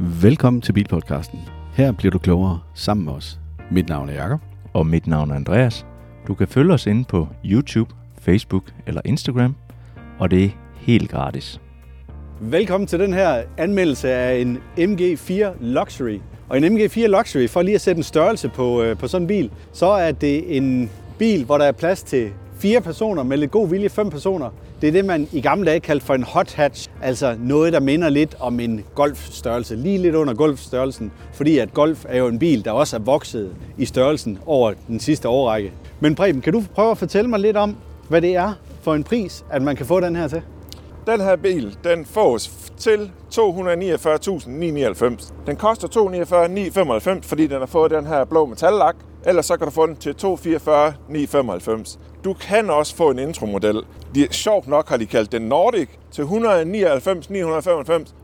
Velkommen til Bilpodcasten. Her bliver du klogere sammen med os. Mit navn er Jakob. Og mit navn er Andreas. Du kan følge os inde på YouTube, Facebook eller Instagram, og det er helt gratis. Velkommen til den her anmeldelse af en MG4 Luxury. Og en MG4 Luxury, for lige at sætte en størrelse på, øh, på sådan en bil, så er det en bil, hvor der er plads til fire personer, med lidt god vilje fem personer. Det er det, man i gamle dage kaldte for en hot hatch, altså noget, der minder lidt om en golfstørrelse, lige lidt under golfstørrelsen, fordi at golf er jo en bil, der også er vokset i størrelsen over den sidste årrække. Men Preben, kan du prøve at fortælle mig lidt om, hvad det er for en pris, at man kan få den her til? Den her bil, den fås til 249.999. Den koster 249.995, fordi den har fået den her blå metallak. Ellers så kan du få den til 244.995. Du kan også få en intromodel. De, sjovt nok har de kaldt den Nordic til 199.995,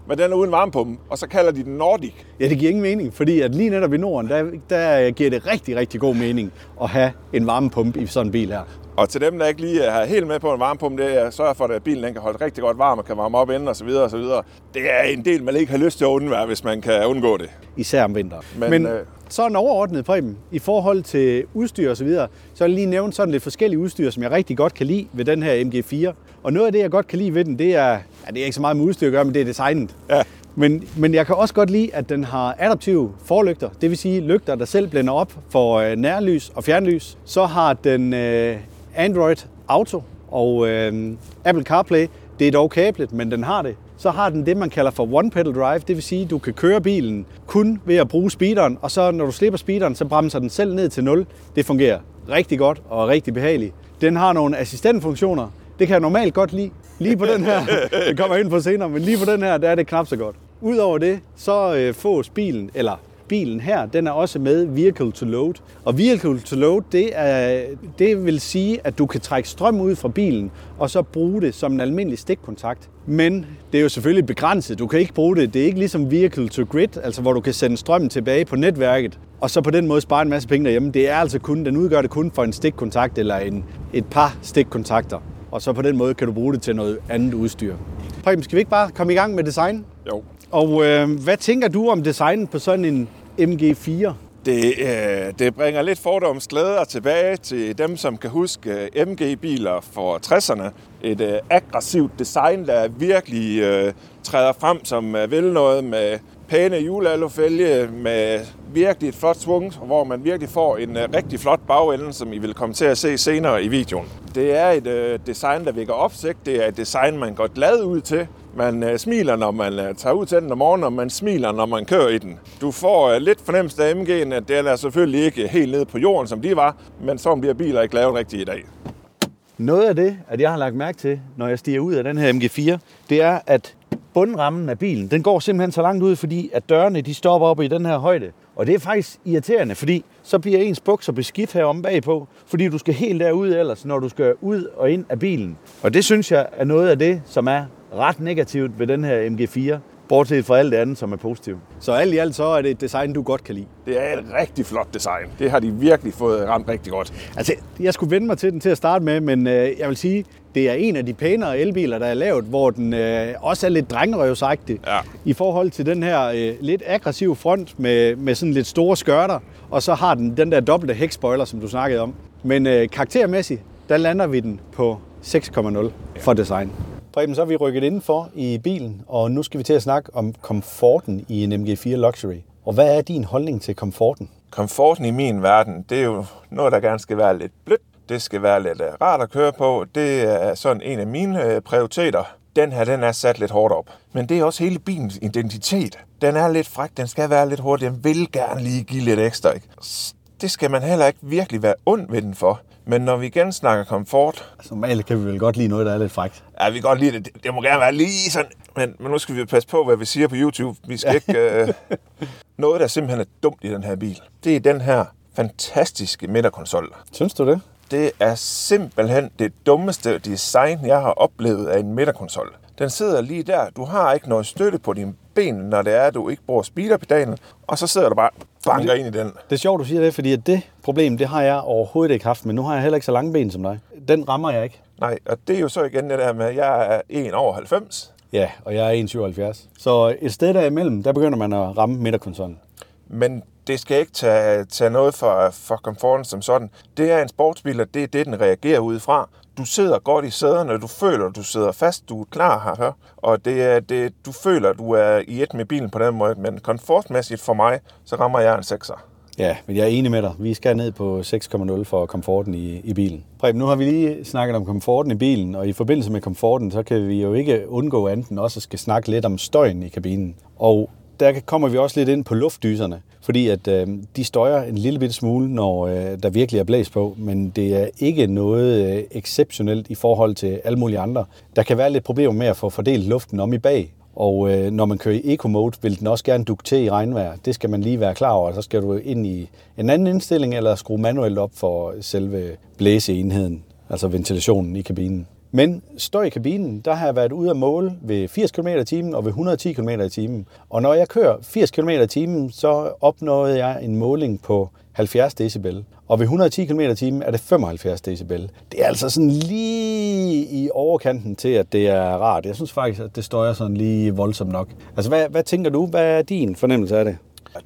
men den er uden varmepumpe, og så kalder de den Nordic. Ja, det giver ingen mening, fordi at lige netop i Norden, der, der giver det rigtig, rigtig god mening at have en varmepumpe i sådan en bil her. Og til dem, der ikke lige er helt med på en varmepumpe, det er at sørge for, at bilen den kan holde rigtig godt varm og kan varme op inden og så videre og så videre. Det er en del, man ikke har lyst til at undvære, hvis man kan undgå det. Især om vinteren. Men, Men øh... sådan overordnet, Preben, i forhold til udstyr og så videre, så vil jeg lige nævne sådan lidt forskellige udstyr, som jeg rigtig godt kan lide ved den her MG4. Og noget af det, jeg godt kan lide ved den, det er, ja, det er ikke så meget med udstyr at gøre, men det er designet. Ja. Men, men jeg kan også godt lide, at den har adaptive forlygter, det vil sige lygter, der selv blænder op for øh, nærlys og fjernlys. Så har den øh, Android Auto og øh, Apple CarPlay. Det er dog kablet, men den har det. Så har den det, man kalder for One Pedal Drive. Det vil sige, at du kan køre bilen kun ved at bruge speederen, og så når du slipper speederen, så bremser den selv ned til 0. Det fungerer rigtig godt og rigtig behageligt. Den har nogle assistentfunktioner. Det kan jeg normalt godt lide. Lige på den her, det kommer ind på senere, men lige på den her, der er det knap så godt. Udover det, så øh, fås bilen, eller bilen her, den er også med Vehicle to Load. Og Vehicle to Load, det, er, det vil sige, at du kan trække strøm ud fra bilen, og så bruge det som en almindelig stikkontakt. Men det er jo selvfølgelig begrænset. Du kan ikke bruge det. Det er ikke ligesom Vehicle to Grid, altså hvor du kan sende strømmen tilbage på netværket, og så på den måde spare en masse penge derhjemme. Det er altså kun, den udgør det kun for en stikkontakt eller en, et par stikkontakter. Og så på den måde kan du bruge det til noget andet udstyr. Preben, skal vi ikke bare komme i gang med design? Jo. Og øh, hvad tænker du om designen på sådan en MG4? Det, øh, det bringer lidt fordomsglæder tilbage til dem, som kan huske øh, MG-biler for 60'erne. Et øh, aggressivt design, der virkelig øh, træder frem, som øh, vil noget med pæne julealufælge, med virkelig et flot svung, hvor man virkelig får en øh, rigtig flot bagende, som I vil komme til at se senere i videoen. Det er et øh, design, der vækker opsigt. Det er et design, man går glad ud til. Man øh, smiler, når man øh, tager ud til den om morgenen, og man smiler, når man kører i den. Du får øh, lidt fornemmelse af MG'en, at den er selvfølgelig ikke helt nede på jorden, som de var, men så bliver biler ikke lavet rigtigt i dag. Noget af det, at jeg har lagt mærke til, når jeg stiger ud af den her MG4, det er, at bundrammen af bilen, den går simpelthen så langt ud, fordi at dørene de stopper op i den her højde. Og det er faktisk irriterende, fordi så bliver ens bukser beskidt her bagpå, fordi du skal helt derud ellers, når du skal ud og ind af bilen. Og det synes jeg er noget af det, som er ret negativt ved den her MG4, bortset fra alt det andet, som er positivt. Så alt i alt så er det et design, du godt kan lide. Det er et rigtig flot design. Det har de virkelig fået ramt rigtig godt. Altså, jeg skulle vende mig til den til at starte med, men øh, jeg vil sige, det er en af de pænere elbiler, der er lavet, hvor den øh, også er lidt drengerøvsagtig Ja. i forhold til den her øh, lidt aggressive front med, med sådan lidt store skørter, og så har den den der dobbelte hækspoiler, som du snakkede om. Men øh, karaktermæssigt, der lander vi den på 6,0 for design. Preben, så er vi rykket indenfor i bilen, og nu skal vi til at snakke om komforten i en MG4 Luxury. Og hvad er din holdning til komforten? Komforten i min verden, det er jo noget, der gerne skal være lidt blødt. Det skal være lidt øh, rart at køre på. Det er sådan en af mine øh, prioriteter. Den her, den er sat lidt hårdt op. Men det er også hele bilens identitet. Den er lidt fræk, den skal være lidt hurtig, den vil gerne lige give lidt ekstra. Ikke? Det skal man heller ikke virkelig være ond ved den for. Men når vi igen snakker komfort, Altså, normalt kan vi vel godt lide noget, der er lidt frækt. Ja, vi kan godt lide det. Det- må gerne være lige sådan. Men, men nu skal vi passe på, hvad vi siger på YouTube. Vi skal ikke... Øh... Noget, der simpelthen er dumt i den her bil, det er den her fantastiske midterkonsol. Synes du det? Det er simpelthen det dummeste design, jeg har oplevet af en midterkonsol. Den sidder lige der. Du har ikke noget støtte på dine ben, når det er, at du ikke bruger speederpedalen. Og så sidder du bare banker ind i den. Det er sjovt, du siger det, fordi at det problem, det har jeg overhovedet ikke haft, men nu har jeg heller ikke så lange ben som dig. Den rammer jeg ikke. Nej, og det er jo så igen det der med, at jeg er 1 over 90. Ja, og jeg er 1,77. Så et sted derimellem, der begynder man at ramme midterkonsollen. Men det skal ikke tage, tage noget for, for komforten som sådan. Det er en sportsbil, og det er det, den reagerer ud fra. Du sidder godt i sæderne, du føler, du sidder fast, du er klar her, og det er, det, du føler, du er i et med bilen på den måde. Men komfortmæssigt for mig, så rammer jeg en 6'er. Ja, men jeg er enig med dig. Vi skal ned på 6,0 for komforten i, i bilen. Preben, nu har vi lige snakket om komforten i bilen, og i forbindelse med komforten, så kan vi jo ikke undgå andet også at skal snakke lidt om støjen i kabinen. Og der kommer vi også lidt ind på luftdyserne, fordi at øh, de støjer en lille bitte smule, når øh, der virkelig er blæs på, men det er ikke noget øh, exceptionelt i forhold til alle mulige andre. Der kan være lidt problemer med at få fordelt luften om i bag, og øh, når man kører i eco-mode, vil den også gerne dukke til i regnvejr. Det skal man lige være klar over. Så skal du ind i en anden indstilling, eller skrue manuelt op for selve blæseenheden, altså ventilationen i kabinen. Men støj i kabinen, der har jeg været ude at måle ved 80 km i timen og ved 110 km i timen. Og når jeg kører 80 km i timen, så opnåede jeg en måling på 70 decibel. Og ved 110 km i timen er det 75 decibel. Det er altså sådan lige i overkanten til, at det er rart. Jeg synes faktisk, at det støjer sådan lige voldsomt nok. Altså, hvad, hvad tænker du? Hvad er din fornemmelse af det?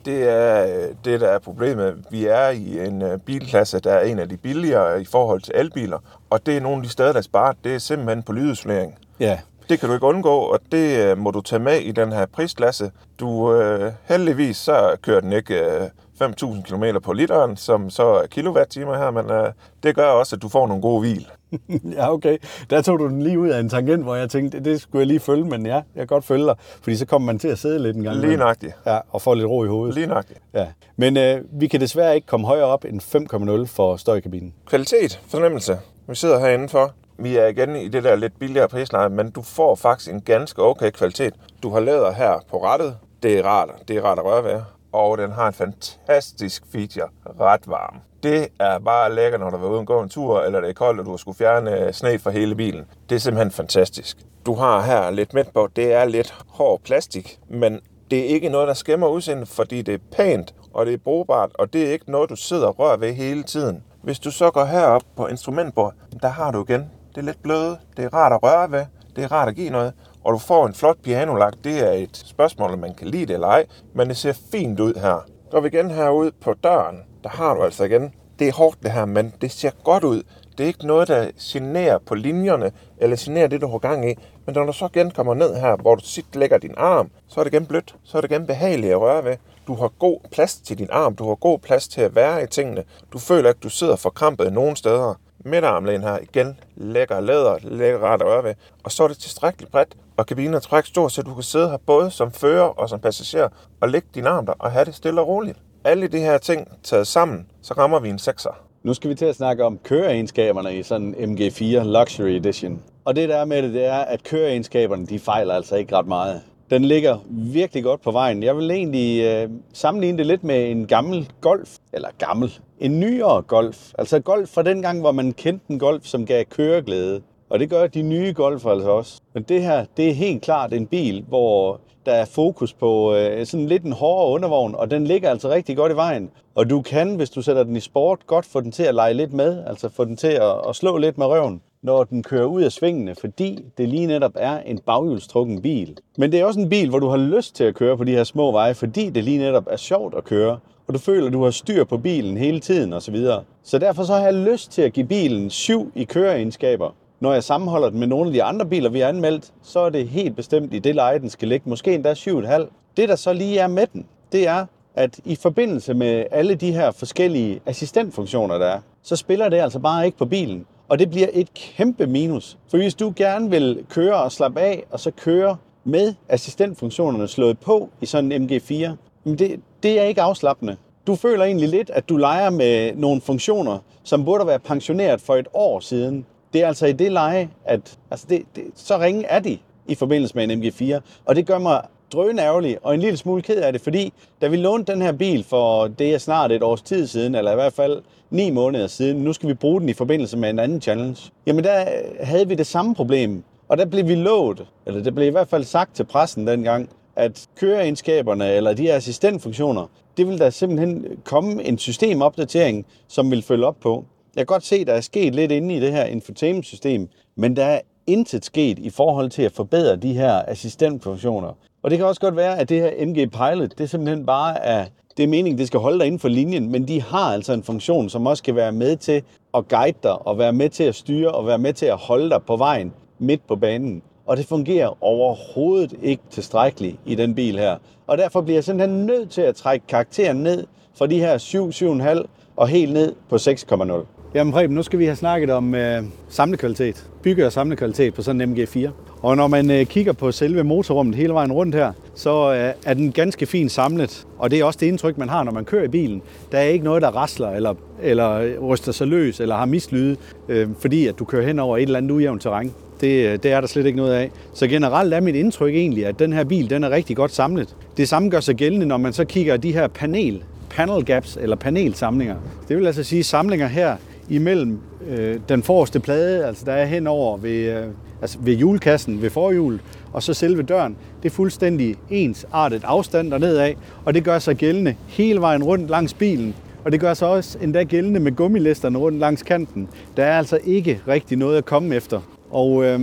Det er det, der er problemet. Vi er i en øh, bilklasse, der er en af de billigere i forhold til elbiler, og det er nogle af de steder, der sparer. Det er simpelthen på lydisolering. Ja. Det kan du ikke undgå, og det øh, må du tage med i den her prisklasse. Du øh, heldigvis så kører den ikke øh, 5.000 km på literen, som så er kilowatt-timer her, men øh, det gør også, at du får nogle gode hvil. ja, okay. Der tog du den lige ud af en tangent, hvor jeg tænkte, det skulle jeg lige følge, men ja, jeg kan godt følge dig, fordi så kommer man til at sidde lidt en gang. Lige nøjagtigt. Ja, og få lidt ro i hovedet. Lige nøjagtigt. Ja. Men øh, vi kan desværre ikke komme højere op end 5,0 for støjkabinen. Kvalitet, fornemmelse. Vi sidder herinde for. Vi er igen i det der lidt billigere prisleje, men du får faktisk en ganske okay kvalitet. Du har læder her på rettet. Det er rart. Det er rart at røre ved og den har en fantastisk feature, ret varm. Det er bare lækker, når du er ude og gå en tur, eller det er koldt, og du har skulle fjerne øh, sne fra hele bilen. Det er simpelthen fantastisk. Du har her lidt midt på, det er lidt hård plastik, men det er ikke noget, der skæmmer udseendet, fordi det er pænt, og det er brugbart, og det er ikke noget, du sidder og rører ved hele tiden. Hvis du så går herop på instrumentbord, der har du igen. Det er lidt bløde, det er rart at røre ved, det er rart at give noget og du får en flot pianolak, det er et spørgsmål, om man kan lide det eller ej, men det ser fint ud her. Går vi igen herud på døren, der har du altså igen, det er hårdt det her, men det ser godt ud. Det er ikke noget, der generer på linjerne, eller generer det, du har gang i. Men når du så igen kommer ned her, hvor du sit lægger din arm, så er det igen blødt, så er det igen behageligt at røre ved. Du har god plads til din arm, du har god plads til at være i tingene. Du føler ikke, du sidder forkrampet nogen steder midtarmlæn her igen, lækker læder, lækker ret at røre ved. Og så er det tilstrækkeligt bredt, og kabinen er træk stor, så du kan sidde her både som fører og som passager og lægge din arm der og have det stille og roligt. Alle de her ting taget sammen, så rammer vi en 6'er. Nu skal vi til at snakke om køreegenskaberne i sådan en MG4 Luxury Edition. Og det der er med det, det er, at køreegenskaberne, de fejler altså ikke ret meget. Den ligger virkelig godt på vejen. Jeg vil egentlig øh, sammenligne det lidt med en gammel Golf. Eller gammel. En nyere Golf. Altså Golf fra den gang, hvor man kendte en Golf, som gav køreglæde. Og det gør de nye Golf altså også. Men det her, det er helt klart en bil, hvor der er fokus på øh, sådan lidt en hårdere undervogn, og den ligger altså rigtig godt i vejen. Og du kan, hvis du sætter den i sport, godt få den til at lege lidt med, altså få den til at, at slå lidt med røven når den kører ud af svingene, fordi det lige netop er en baghjulstrukken bil. Men det er også en bil, hvor du har lyst til at køre på de her små veje, fordi det lige netop er sjovt at køre, og du føler, at du har styr på bilen hele tiden osv. Så, så derfor så har jeg lyst til at give bilen 7 i køreegenskaber. Når jeg sammenholder den med nogle af de andre biler, vi har anmeldt, så er det helt bestemt i det leje, den skal ligge. Måske endda 7,5. Det, der så lige er med den, det er, at i forbindelse med alle de her forskellige assistentfunktioner, der er, så spiller det altså bare ikke på bilen. Og det bliver et kæmpe minus. For hvis du gerne vil køre og slappe af, og så køre med assistentfunktionerne slået på i sådan en MG4, men det, det er ikke afslappende. Du føler egentlig lidt, at du leger med nogle funktioner, som burde være pensioneret for et år siden. Det er altså i det leje, at altså det, det, så ringe er de i forbindelse med en MG4. Og det gør mig drøn ærgerlig og en lille smule ked af det, fordi da vi lånte den her bil for det er snart et års tid siden, eller i hvert fald ni måneder siden, nu skal vi bruge den i forbindelse med en anden challenge, jamen der øh, havde vi det samme problem. Og der blev vi lovet, eller det blev i hvert fald sagt til pressen dengang, at køreegenskaberne eller de her assistentfunktioner, det vil der simpelthen komme en systemopdatering, som vil følge op på. Jeg kan godt se, at der er sket lidt inde i det her infotainment-system, men der er intet sket i forhold til at forbedre de her assistentfunktioner. Og det kan også godt være, at det her MG Pilot, det simpelthen bare er, det er meningen, det skal holde dig inden for linjen, men de har altså en funktion, som også skal være med til at guide dig, og være med til at styre, og være med til at holde dig på vejen midt på banen. Og det fungerer overhovedet ikke tilstrækkeligt i den bil her. Og derfor bliver jeg simpelthen nødt til at trække karakteren ned fra de her 7, 7,5 og helt ned på 6,0. Jamen Preben, nu skal vi have snakket om øh, samlekvalitet. Bygge- og samlekvalitet på sådan en MG4. Og når man øh, kigger på selve motorrummet hele vejen rundt her, så øh, er den ganske fint samlet. Og det er også det indtryk, man har, når man kører i bilen. Der er ikke noget, der rasler eller, eller øh, ryster sig løs eller har mislyde, øh, fordi at du kører hen over et eller andet ujævnt terræn. Det, øh, det er der slet ikke noget af. Så generelt er mit indtryk egentlig, at den her bil den er rigtig godt samlet. Det samme gør sig gældende, når man så kigger de her panel, panel gaps eller panelsamlinger. Det vil altså sige samlinger her imellem øh, den forreste plade, altså der er henover ved, øh, altså ved julekassen, ved forhjulet, og så selve døren. Det er fuldstændig ensartet afstand dernede af, og det gør sig gældende hele vejen rundt langs bilen. Og det gør sig også endda gældende med gummilisterne rundt langs kanten. Der er altså ikke rigtig noget at komme efter. Og øh,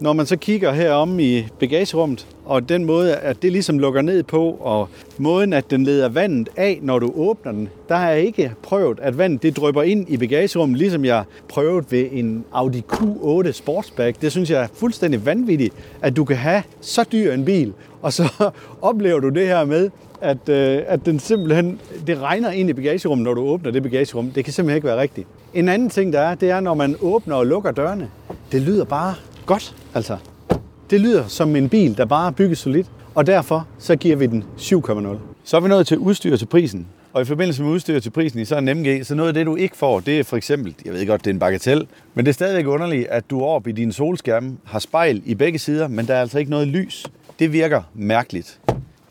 når man så kigger herom i bagagerummet, og den måde, at det ligesom lukker ned på, og måden, at den leder vandet af, når du åbner den, der har jeg ikke prøvet, at vandet det drypper ind i bagagerummet, ligesom jeg prøvede ved en Audi Q8 Sportsback. Det synes jeg er fuldstændig vanvittigt, at du kan have så dyr en bil, og så oplever du det her med, at, øh, at den simpelthen, det regner ind i bagagerummet, når du åbner det bagagerum. Det kan simpelthen ikke være rigtigt. En anden ting, der er, det er, når man åbner og lukker dørene. Det lyder bare godt, altså. Det lyder som en bil, der bare er bygget solidt, og derfor så giver vi den 7,0. Så er vi nået til udstyr til prisen. Og i forbindelse med udstyr til prisen i sådan en MG, så noget af det, du ikke får, det er for eksempel, jeg ved godt, det er en bagatel, men det er stadigvæk underligt, at du oppe i din solskærme har spejl i begge sider, men der er altså ikke noget lys. Det virker mærkeligt.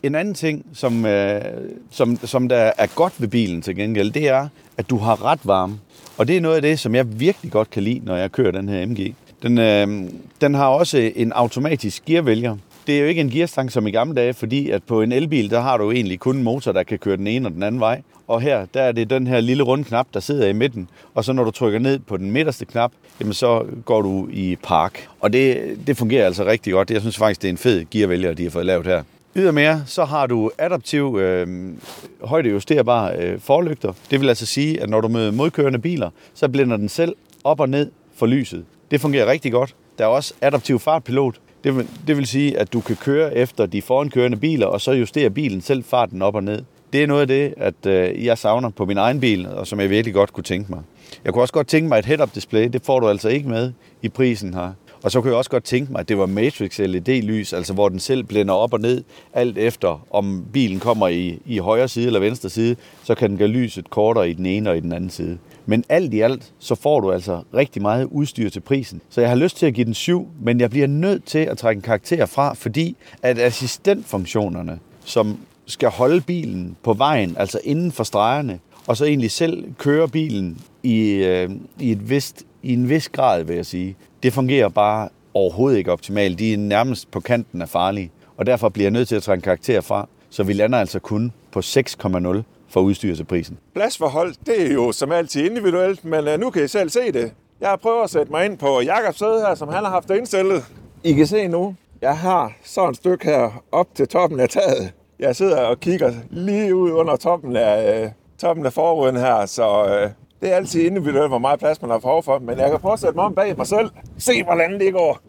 En anden ting, som, øh, som, som der er godt ved bilen til gengæld, det er, at du har ret varme. Og det er noget af det, som jeg virkelig godt kan lide, når jeg kører den her MG. Den, øh, den har også en automatisk gearvælger. Det er jo ikke en gearstang som i gamle dage, fordi at på en elbil, der har du egentlig kun en motor, der kan køre den ene og den anden vej. Og her, der er det den her lille runde knap, der sidder i midten. Og så når du trykker ned på den midterste knap, jamen så går du i park. Og det, det fungerer altså rigtig godt. Jeg synes faktisk, det er en fed gearvælger, de har fået lavet her. Ydermere så har du adaptiv øh, højdejusterbare øh, forlygter. Det vil altså sige, at når du møder modkørende biler, så blænder den selv op og ned for lyset. Det fungerer rigtig godt. Der er også adaptiv fartpilot. Det vil, det vil sige, at du kan køre efter de forankørende biler, og så justere bilen selv farten op og ned. Det er noget af det, at øh, jeg savner på min egen bil, og som jeg virkelig godt kunne tænke mig. Jeg kunne også godt tænke mig et head-up display. Det får du altså ikke med i prisen her. Og så kunne jeg også godt tænke mig, at det var Matrix LED-lys, altså hvor den selv blænder op og ned, alt efter om bilen kommer i, i højre side eller venstre side, så kan den gøre lyset kortere i den ene og i den anden side. Men alt i alt, så får du altså rigtig meget udstyr til prisen. Så jeg har lyst til at give den 7, men jeg bliver nødt til at trække en karakter fra, fordi at assistentfunktionerne, som skal holde bilen på vejen, altså inden for stregerne, og så egentlig selv køre bilen i, øh, i, et vist, i en vis grad, vil jeg sige, det fungerer bare overhovedet ikke optimalt. De er nærmest på kanten af farlige, og derfor bliver jeg nødt til at trække en karakter fra, så vi lander altså kun på 6,0 for udstyr til prisen. Pladsforhold, det er jo som altid individuelt, men uh, nu kan I selv se det. Jeg har prøvet at sætte mig ind på Jakobs sæde her, som han har haft indstillet. I kan se nu, jeg har sådan et stykke her op til toppen af taget. Jeg sidder og kigger lige ud under toppen af, uh, toppen af forruden her, så uh, det er altid individuelt, hvor meget plads man har behov for. Men jeg kan prøve at sætte mig om bag mig selv. Se, hvordan det går.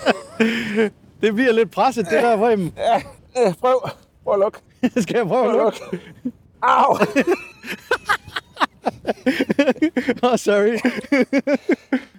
det bliver lidt presset, det der, Preben. Ja, prøv. Prøv at lukke. Skal jeg prøve at lukke? Au! oh, sorry.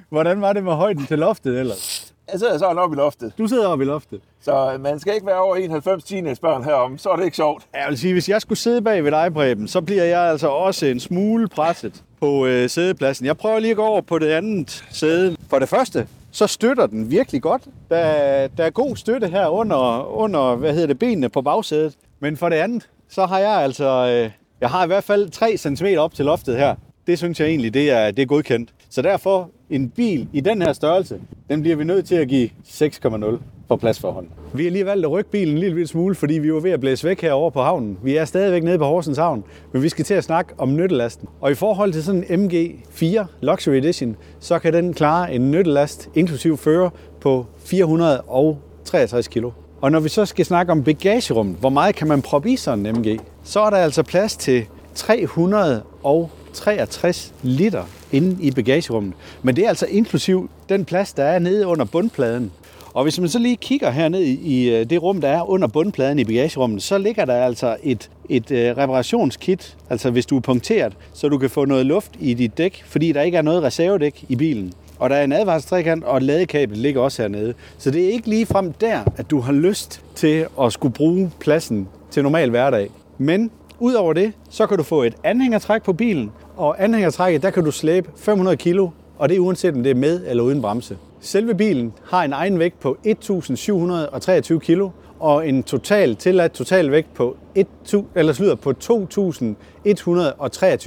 Hvordan var det med højden til loftet ellers? Jeg sidder sådan oppe i loftet. Du sidder oppe i loftet. Så man skal ikke være over 91 teenagebørn herom, så er det ikke sjovt. Jeg vil sige, hvis jeg skulle sidde bag ved dig, Preben, så bliver jeg altså også en smule presset på øh, sædepladsen. Jeg prøver lige at gå over på det andet sæde. For det første, så støtter den virkelig godt. Der, der er god støtte her under, under hvad hedder det, benene på bagsædet. Men for det andet, så har jeg altså, øh, jeg har i hvert fald 3 cm op til loftet her. Det synes jeg egentlig, det er, det er godkendt. Så derfor, en bil i den her størrelse, den bliver vi nødt til at give 6,0. for pladsforhold. Vi har lige valgt at rykke bilen en lille smule, fordi vi var ved at blæse væk herover på havnen. Vi er stadigvæk nede på Horsens Havn, men vi skal til at snakke om nyttelasten. Og i forhold til sådan en MG4 Luxury Edition, så kan den klare en nyttelast, inklusiv fører, på 463 kilo. Og når vi så skal snakke om bagagerummet, hvor meget kan man proppe i sådan en MG, så er der altså plads til 363 liter inde i bagagerummet. Men det er altså inklusiv den plads, der er nede under bundpladen. Og hvis man så lige kigger herned i øh, det rum, der er under bundpladen i bagagerummet, så ligger der altså et, et øh, reparationskit, altså hvis du er punkteret, så du kan få noget luft i dit dæk, fordi der ikke er noget reservedæk i bilen. Og der er en advarselstrækant, og ladekablet ligger også hernede. Så det er ikke lige frem der, at du har lyst til at skulle bruge pladsen til normal hverdag. Men udover det, så kan du få et anhængertræk på bilen, og anhængertrækket, der kan du slæbe 500 kilo, og det er uanset om det er med eller uden bremse. Selve bilen har en egen vægt på 1.723 kilo, og en total tilladt total vægt på, 1, eller slutter, på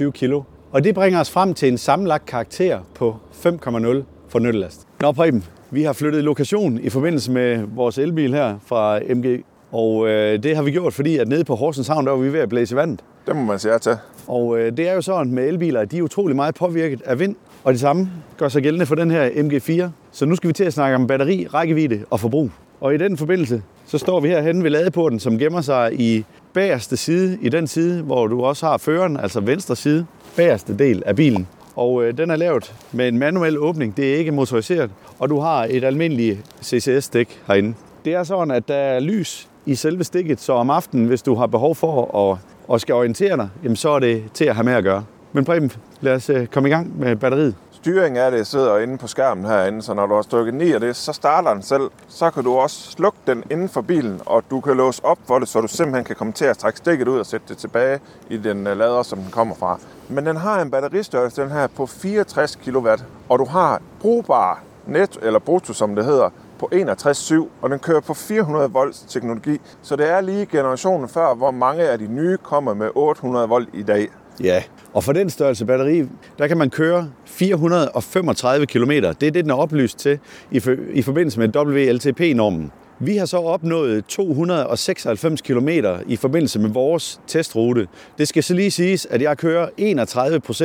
2.123 kilo. Og det bringer os frem til en sammenlagt karakter på 5,0 for nyttelast. Nå Preben, vi har flyttet lokation i forbindelse med vores elbil her fra MG. Og øh, det har vi gjort, fordi at nede på Horsens Havn, der var vi ved at blæse vandet. Det må man sige ja til. Og øh, det er jo sådan med elbiler, at de er utrolig meget påvirket af vind. Og det samme gør sig gældende for den her MG4. Så nu skal vi til at snakke om batteri, rækkevidde og forbrug. Og i den forbindelse, så står vi herhenne ved ladeporten, som gemmer sig i bagerste side, i den side, hvor du også har føreren, altså venstre side, bagerste del af bilen. Og øh, den er lavet med en manuel åbning, det er ikke motoriseret, og du har et almindeligt CCS-stik herinde. Det er sådan, at der er lys i selve stikket, så om aftenen, hvis du har behov for at, at skal orientere dig, jamen, så er det til at have med at gøre. Men Preben, lad os øh, komme i gang med batteriet. Styringen af det sidder inde på skærmen herinde, så når du har stykket 9 af det, så starter den selv. Så kan du også slukke den inden for bilen, og du kan låse op for det, så du simpelthen kan komme til at trække stikket ud og sætte det tilbage i den øh, lader, som den kommer fra. Men den har en batteristørrelse, den her på 64 kW, og du har brugbar net, eller brutto som det hedder, på 61.7, og den kører på 400 volts teknologi. Så det er lige generationen før, hvor mange af de nye kommer med 800 volt i dag. Ja, og for den størrelse batteri, der kan man køre 435 km. Det er det, den er oplyst til i forbindelse med WLTP-normen. Vi har så opnået 296 km i forbindelse med vores testrute. Det skal så lige siges, at jeg kører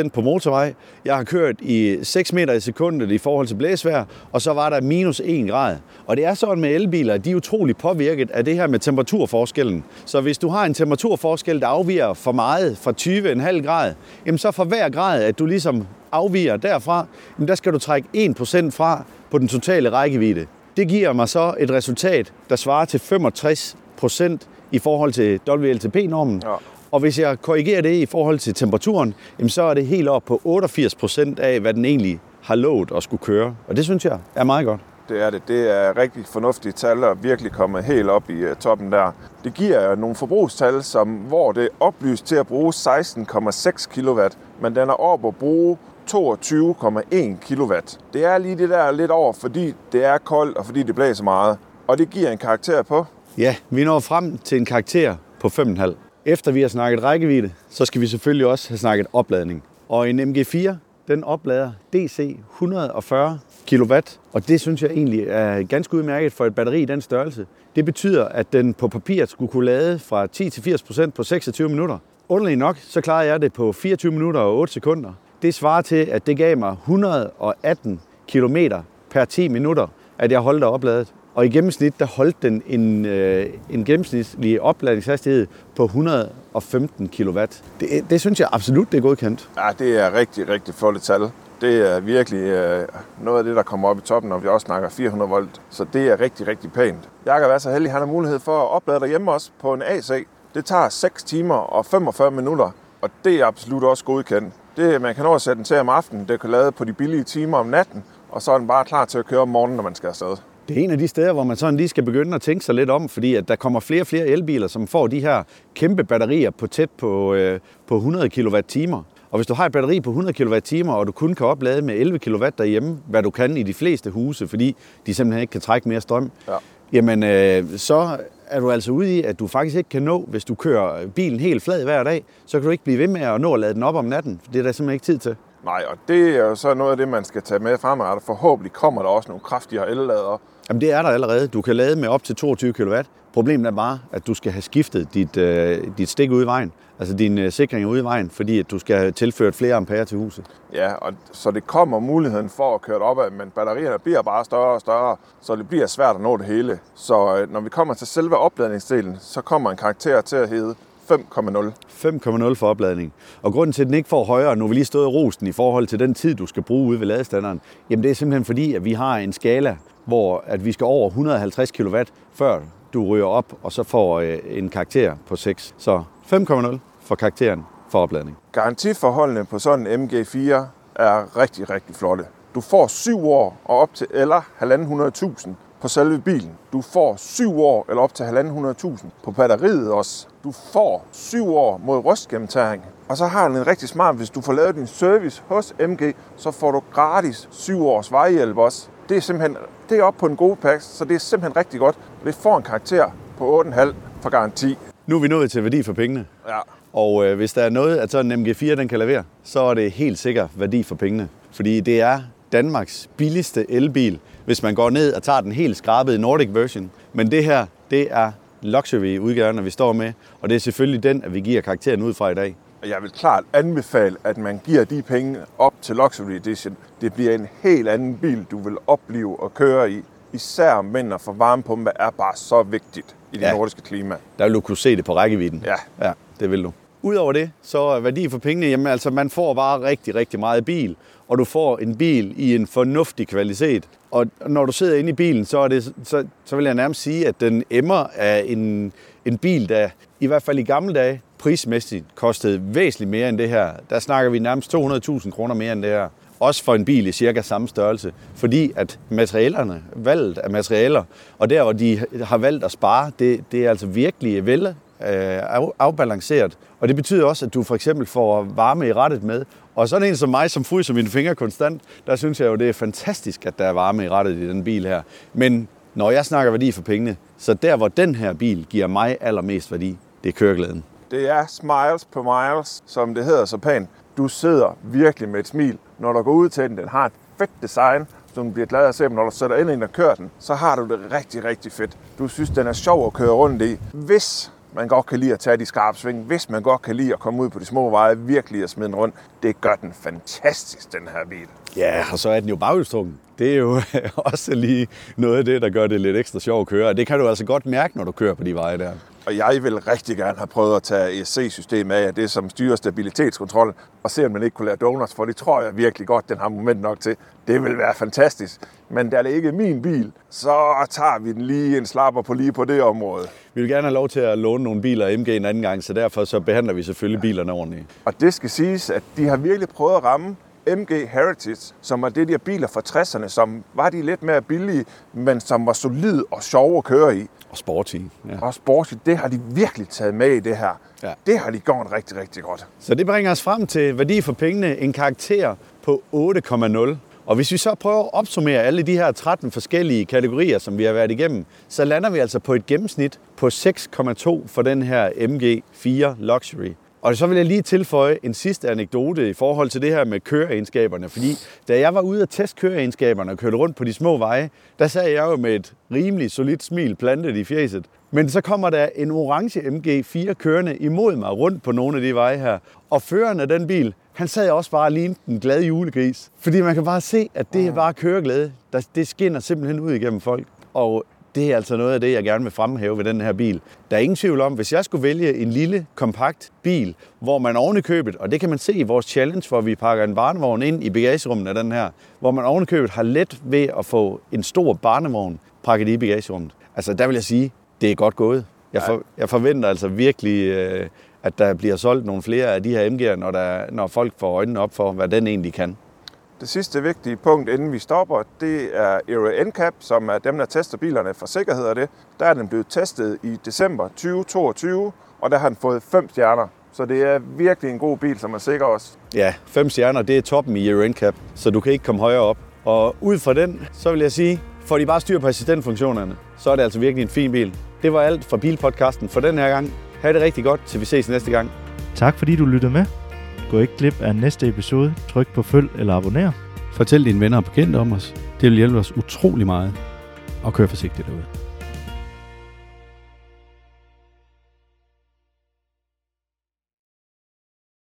31% på motorvej. Jeg har kørt i 6 meter i sekundet i forhold til blæsvejr, og så var der minus 1 grad. Og det er sådan med elbiler, de er utrolig påvirket af det her med temperaturforskellen. Så hvis du har en temperaturforskel, der afviger for meget fra 20,5 grad, jamen så for hver grad, at du ligesom afviger derfra, jamen der skal du trække 1% fra på den totale rækkevidde. Det giver mig så et resultat, der svarer til 65 procent i forhold til WLTP-normen. Ja. Og hvis jeg korrigerer det i forhold til temperaturen, jamen så er det helt op på 88 procent af, hvad den egentlig har lovet at skulle køre. Og det synes jeg er meget godt. Det er det. Det er rigtig fornuftige tal og virkelig kommet helt op i uh, toppen der. Det giver nogle forbrugstal, som, hvor det er oplyst til at bruge 16,6 kW, men den er op at bruge 22,1 kW. Det er lige det der lidt over, fordi det er koldt og fordi det blæser meget. Og det giver en karakter på? Ja, vi når frem til en karakter på 5,5. Efter vi har snakket rækkevidde, så skal vi selvfølgelig også have snakket opladning. Og en MG4, den oplader DC 140 kW, og det synes jeg egentlig er ganske udmærket for et batteri i den størrelse. Det betyder, at den på papiret skulle kunne lade fra 10 til 80 % på 26 minutter. Underligt nok, så klarede jeg det på 24 minutter og 8 sekunder. Det svarer til, at det gav mig 118 km per 10 minutter, at jeg holdt opladet. Og i gennemsnit, der holdt den en, øh, en gennemsnitlig opladningshastighed på 115 kW. Det, det synes jeg absolut, det er godkendt. Ja, det er rigtig, rigtig flot tal. Det er virkelig øh, noget af det, der kommer op i toppen, når vi også snakker 400 volt. Så det er rigtig, rigtig pænt. Jeg kan være så heldig, at han har mulighed for at oplade derhjemme også på en AC. Det tager 6 timer og 45 minutter, og det er absolut også godkendt. Det, man kan nå at sætte den til om aftenen, det kan lade på de billige timer om natten, og så er den bare klar til at køre om morgenen, når man skal afsted. Det er en af de steder, hvor man sådan lige skal begynde at tænke sig lidt om, fordi at der kommer flere og flere elbiler, som får de her kæmpe batterier på tæt på, øh, på 100 kWh. Og hvis du har et batteri på 100 kWh, og du kun kan oplade med 11 kW derhjemme, hvad du kan i de fleste huse, fordi de simpelthen ikke kan trække mere strøm, ja. Jamen øh, så er du altså ude i, at du faktisk ikke kan nå, hvis du kører bilen helt flad hver dag, så kan du ikke blive ved med at nå at lade den op om natten, for det er der simpelthen ikke tid til. Nej, og det er jo så noget af det, man skal tage med fremadrettet. Forhåbentlig kommer der også nogle kraftigere ellader, Jamen det er der allerede. Du kan lade med op til 22 kW. Problemet er bare, at du skal have skiftet dit, øh, dit stik ud i vejen. Altså din øh, sikring er ude i vejen, fordi at du skal have tilført flere ampere til huset. Ja, og så det kommer muligheden for at køre det opad, men batterierne bliver bare større og større, så det bliver svært at nå det hele. Så øh, når vi kommer til selve opladningsdelen, så kommer en karakter til at hedde 5,0. 5,0 for opladning. Og grunden til, at den ikke får højere, nu vi lige stået i rosten i forhold til den tid, du skal bruge ude ved ladestanderen, jamen det er simpelthen fordi, at vi har en skala, hvor at vi skal over 150 kW, før du ryger op, og så får øh, en karakter på 6. Så 5,0 for karakteren for opladning. Garantiforholdene på sådan en MG4 er rigtig, rigtig flotte. Du får 7 år og op til eller 1.500.000 på selve bilen. Du får 7 år eller op til 1.500.000 på batteriet også. Du får 7 år mod rustgennemtæring. Og så har den en rigtig smart, hvis du får lavet din service hos MG, så får du gratis 7 års vejhjælp også. Det er simpelthen det er op på en god pakke, så det er simpelthen rigtig godt. Det får en karakter på 8,5 for garanti. Nu er vi nået til værdi for pengene. Ja. Og øh, hvis der er noget, at sådan en MG4 den kan levere, så er det helt sikkert værdi for pengene. Fordi det er Danmarks billigste elbil, hvis man går ned og tager den helt skrabede Nordic version. Men det her, det er luxury-udgaven, vi står med, og det er selvfølgelig den, at vi giver karakteren ud fra i dag. Og jeg vil klart anbefale, at man giver de penge op til Luxury Edition. Det bliver en helt anden bil, du vil opleve og køre i. Især mænd for varmepumpe er bare så vigtigt i det ja. nordiske klima. Der vil du kunne se det på rækkevidden. Ja. Ja, det vil du. Udover det, så er værdi for pengene, jamen altså man får bare rigtig, rigtig meget bil, og du får en bil i en fornuftig kvalitet. Og når du sidder inde i bilen, så, er det, så, så vil jeg nærmest sige, at den emmer af en, en bil, der i hvert fald i gamle dage prismæssigt kostede væsentligt mere end det her. Der snakker vi nærmest 200.000 kroner mere end det her. Også for en bil i cirka samme størrelse. Fordi at materialerne, valget af materialer, og der hvor de har valgt at spare, det, det er altså virkelig vel øh, afbalanceret. Og det betyder også, at du for eksempel får varme i rettet med. Og sådan en som mig, som fryser mine fingre konstant, der synes jeg jo, det er fantastisk, at der er varme i rettet i den bil her. Men når jeg snakker værdi for pengene, så der hvor den her bil giver mig allermest værdi, det er køreglæden. Det er smiles på miles, som det hedder så pænt. Du sidder virkelig med et smil, når du går ud til den. Den har et fedt design, så du bliver glad at se, når du sætter ind i den og kører den, så har du det rigtig, rigtig fedt. Du synes, den er sjov at køre rundt i. Hvis man godt kan lide at tage de skarpe sving, hvis man godt kan lide at komme ud på de små veje, virkelig at smide den rundt, det gør den fantastisk, den her bil. Ja, og så er den jo baghjulstrukken. Det er jo også lige noget af det, der gør det lidt ekstra sjovt at køre. Og det kan du altså godt mærke, når du kører på de veje der. Og jeg vil rigtig gerne have prøvet at tage ESC-systemet af, det som styrer stabilitetskontrol, og se, om man ikke kunne lære donuts, for det tror jeg virkelig godt, den har moment nok til. Det vil være fantastisk. Men da det ikke er min bil, så tager vi den lige en slapper på lige på det område. Vi vil gerne have lov til at låne nogle biler af MG en anden gang, så derfor så behandler vi selvfølgelig bilerne ordentligt. Og det skal siges, at de har virkelig prøvet at ramme MG Heritage, som var det de her biler fra 60'erne, som var de lidt mere billige, men som var solide og sjove at køre i. Og sporty. Ja. Og sporty, det har de virkelig taget med i det her. Ja. Det har de gjort rigtig, rigtig godt. Så det bringer os frem til værdi for pengene, en karakter på 8,0. Og hvis vi så prøver at opsummere alle de her 13 forskellige kategorier, som vi har været igennem, så lander vi altså på et gennemsnit på 6,2 for den her MG4 Luxury. Og så vil jeg lige tilføje en sidste anekdote i forhold til det her med køreegenskaberne. Fordi da jeg var ude at teste køreegenskaberne og kørte rundt på de små veje, der sad jeg jo med et rimelig solidt smil plantet i fjeset. Men så kommer der en orange MG4 kørende imod mig rundt på nogle af de veje her. Og føreren af den bil, han sad også bare og lignede en glad julegris. Fordi man kan bare se, at det er bare køreglæde. Det skinner simpelthen ud igennem folk. Og det er altså noget af det, jeg gerne vil fremhæve ved den her bil. Der er ingen tvivl om, hvis jeg skulle vælge en lille, kompakt bil, hvor man oven i købet, og det kan man se i vores challenge, hvor vi pakker en barnevogn ind i bagagerummet af den her, hvor man oven i købet har let ved at få en stor barnevogn pakket i bagagerummet. Altså der vil jeg sige, det er godt gået. Jeg, for, jeg forventer altså virkelig, øh, at der bliver solgt nogle flere af de her MG'er, når, der, når folk får øjnene op for, hvad den egentlig kan. Det sidste vigtige punkt, inden vi stopper, det er Euro NCAP, som er dem, der tester bilerne for sikkerhed af det. Der er den blevet testet i december 2022, og der har den fået 5 stjerner. Så det er virkelig en god bil, som er sikker også. Ja, fem stjerner, det er toppen i Euro NCAP, så du kan ikke komme højere op. Og ud fra den, så vil jeg sige, får de bare styr på assistentfunktionerne, så er det altså virkelig en fin bil. Det var alt fra Bilpodcasten for den her gang. Ha' det rigtig godt, til vi ses næste gang. Tak fordi du lyttede med. Gå ikke glip af næste episode. Tryk på følg eller abonner. Fortæl dine venner og bekendte om os. Det vil hjælpe os utrolig meget. og kør forsigtigt derude.